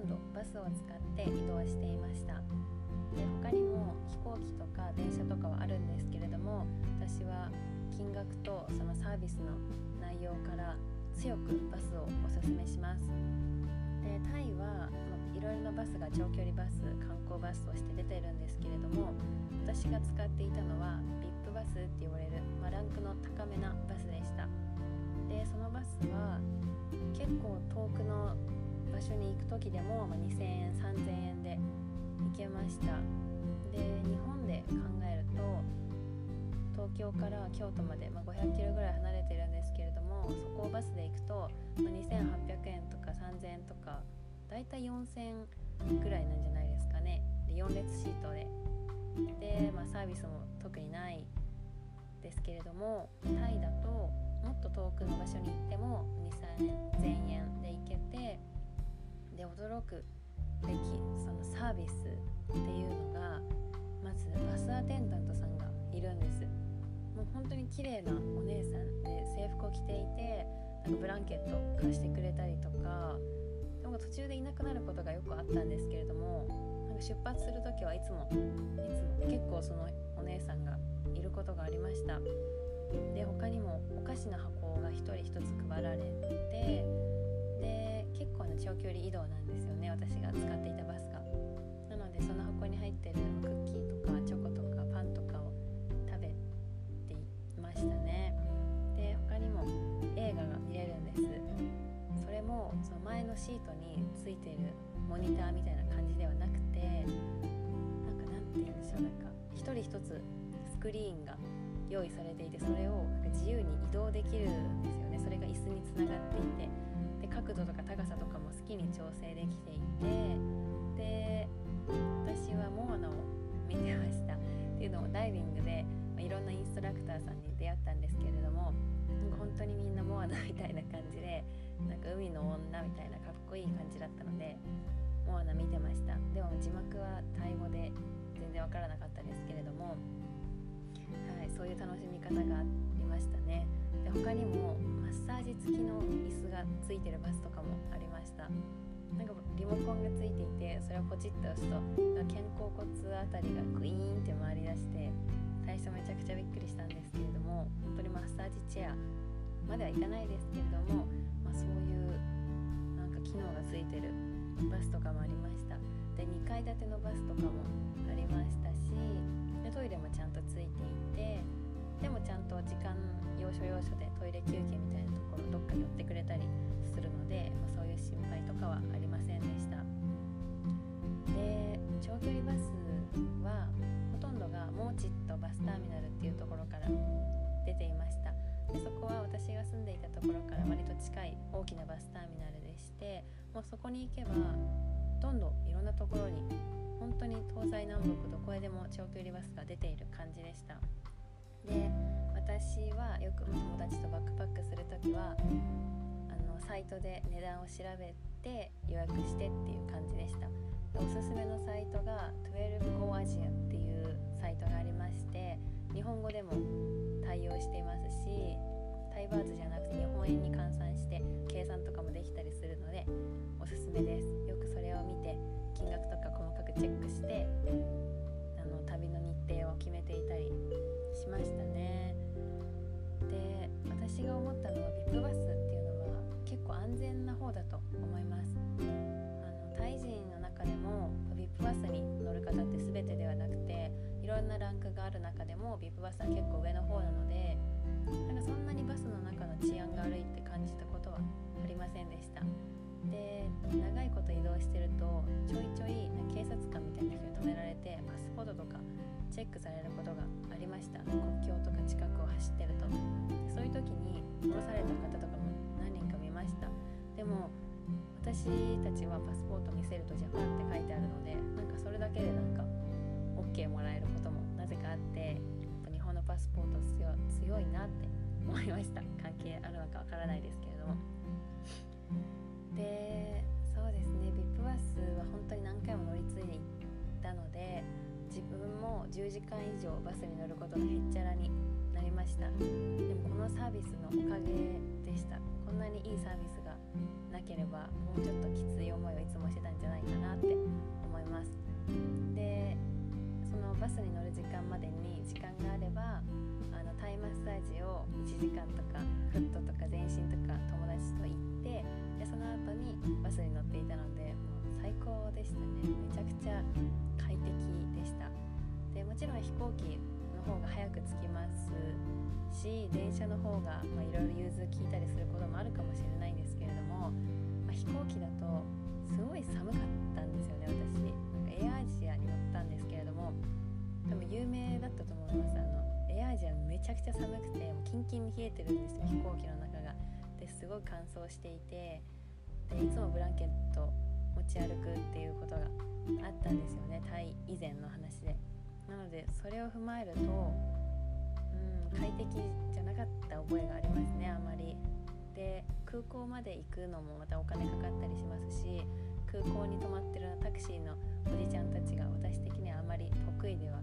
んどバスを使って移動していました。で他にも飛行機とか電車とかはあるんですけれども私は金額とそのサービスの内容から強くバスをおすすめします。でタイはいろいろなバスが長距離バス観光バスとして出てるんですけれども私が使っていたのは VIP バスって言われる、まあ、ランクの高めなバスでした。でそのバスは結構遠くの場所に行く時でも、まあ、2000円3000円で行けました。で日本で考えると東京から京都まで、まあ、500キロぐらい離れてるんですけれどもそこをバスで行くと、まあ、2800円とか3000円とかだいたい4000円ぐらいなんじゃないですかね。で4列シートで。で、まあ、サービスも特にないですけれどもタイだともっと遠くの場所に行っても2000円で行けてで驚くべきそのサービスっていうのがまずバスアテンダントさんがいるんです。もう本当に綺麗なお姉さんで制服を着ていてなんかブランケット貸してくれたりとかでも途中でいなくなることがよくあったんですけれどもなんか出発する時はいつもいつも結構そのお姉さんがいることがありました。で他にもお菓子の箱が1人1つ配られてで結構な長距離移動なんですよね私が使っていたバスが。なのでその箱に入ってるクッキーとかチョコとかパンとかを食べていましたね。で他にも映画が見れるんです。それもその前のシートについてるモニターみたいな感じではなくてなんかなんて言うんでしょうなんか一人一つスクリーンが用意されていてそれをなんか自由に移動できるんですよね。それが椅子につながっていて。角度とか高さとかも好きに調整できていてで私はモアナを見てました。っていうのもダイビングで、まあ、いろんなインストラクターさんに出会ったんですけれども本当にみんなモアナみたいな感じでなんか海の女みたいなかっこいい感じだったのでモアナ見てました。でも字幕はタイ語で全然わからなかったですけれどもはい、そういう楽しみ方がありましたね。で他にもマッサージ付きの椅子がついてるバスとかもありました。なんかリモコンがついていてそれをポチッと押すと肩甲骨あたりがグイーンって回り出して最初めちゃくちゃびっくりしたんですけれども本当にマッサージチェアまではいかないですけれども、まあ、そういうなんか機能がついてるバスとかもありました。で2階建てのバスとかもありましたしでトイレもちゃんとついていてでもちゃんと時間要所要所でトイレ休憩みたいなところどっか寄ってくれたりするので、まあ、そういう心配とかはありませんでした。で長距離バスはほとんどがモーチットバスターミナルっていうところから出ていました。でそこは私が住んでいたところから割と近い大きなバスターミナルでしてもうそこに行けばどんどんいろんなところに本当に東西南北どこへでも長距離バスが出ている感じでした。で私はよく友達とバックパックする時はあのサイトで値段を調べて予約してっていう感じでした。おすすめのサイトが 12Go Asia っていうサイトがありまして日本語でも対応していますしタイバーズましたね。で私が思ったのはビッグバスっていうのは結構安全な方だと思います。あのタイ人の中でもビッグバスに乗る方って全てではなくていろんなランクがある中でもビッグバスは結構上の方なのでなんかそんなにバスの中の治安が悪いって感じたことはありませんでした。で長いこと移動してるとちょいちょい警察官みたいな人に止められてパスポートとかチェックされることがました。国境とか近くを走ってると。そういう時に降ろされた方とかも何人か見ました。でも私たちはパスポート見せるとジャパンって書いてあるのでなんかそれだけでなんか OK もらえることもなぜかあってやっぱ日本のパスポート強強いなって思いました。関係あるのかわからないですけれども。間以上バスに乗ることがへっちゃらになりました。でもこのサービスのおかげでした。こんなにいいサービスがなければもうちょっときつい思いをいつもしてたんじゃないかなって思います。でそのバスに乗る時間までに時間があればあのタイマッサージを1時間とかフットとか全身とか友達と行ってでその後にバスに乗っていたのでもう最高でしたね。めちゃくちゃ快適もちろん飛行機の方が早く着きますし電車の方がいろいろ融通聞いたりすることもあるかもしれないんですけれども、まあ、飛行機だとすごい寒かったんですよね私。なんかエアアジアに乗ったんですけれども多分有名だったと思います。あのエアアジアめちゃくちゃ寒くてもうキンキンに冷えてるんですよ飛行機の中が。ですごい乾燥していてでいつもブランケット持ち歩くっていうことがあったんですよねタイ以前の話で。それを踏まえるとうん快適じゃなかった覚えがありますねあまり。で空港まで行くのもまたお金かかったりしますし空港に泊まってるタクシーのおじちゃんたちが私的にはあまり得意では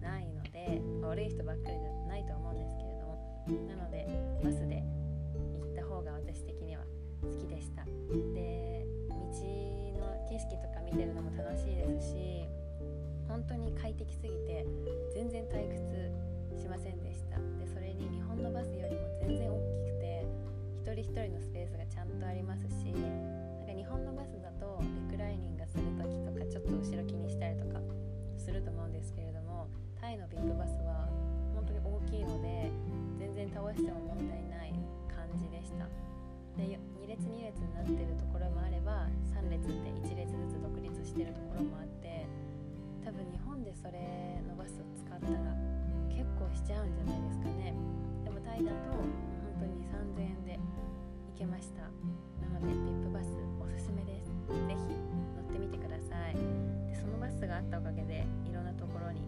ないので悪い人ばっかりじゃないと思うんですけれども。なのでバスで行った方が私的には好きでした。で道の景色とか見てるのも楽しいですし本当に快適すぎて全然退屈しませんでした。でそれに日本のバスよりも全然大きくて一人一人のスペースがちゃんとありますしなんか日本のバスだとリクライニングする時とかちょっと後ろ気にしたりとかすると思うんですけれどもタイのビッグバスは本当に大きいので全然倒しても問題ない感じでした。で2列2列になってるところもあれば3列って1列ずつ独立してるところもあってそれのバスを使ったら結構しちゃうんじゃないですかね。でもタイだと本当に3000円で行けました。なので VIP バスおすすめです。是非乗ってみてください。でそのバスがあったおかげでいろんなところに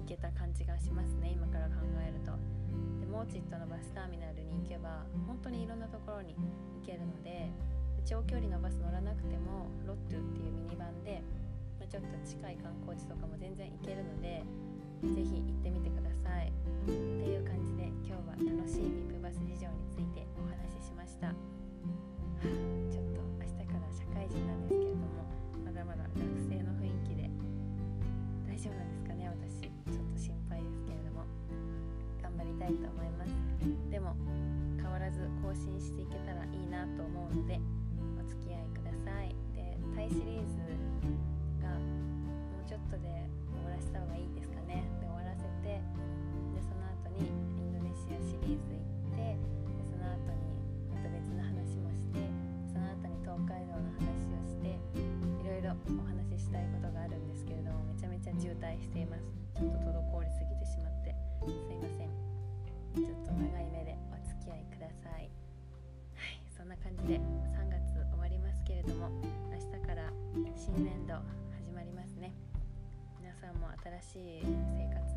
行けた感じがしますね。今から考えると。でモーチットのバスターミナルに行けば本当にいろんなところに行けるので長距離のバス乗らなくてもロットゥっていうミニバンでちょっと近い観光地とかも全然行けるので是非行ってみてください。っていう感じで今日は楽しいビップバス事情についてお話ししました、ちょっと明日から社会人なんですけれどもまだまだ学生の雰囲気で大丈夫なんですかね私。ちょっと心配ですけれども。頑張りたいと思います。でも変わらず更新していけたらいいなと思うのでしています。ちょっと滞りすぎてしまって。すいません。ちょっと長い目でお付き合いください。はい。そんな感じで3月終わりますけれども明日から新年度始まりますね。皆さんも新しい生活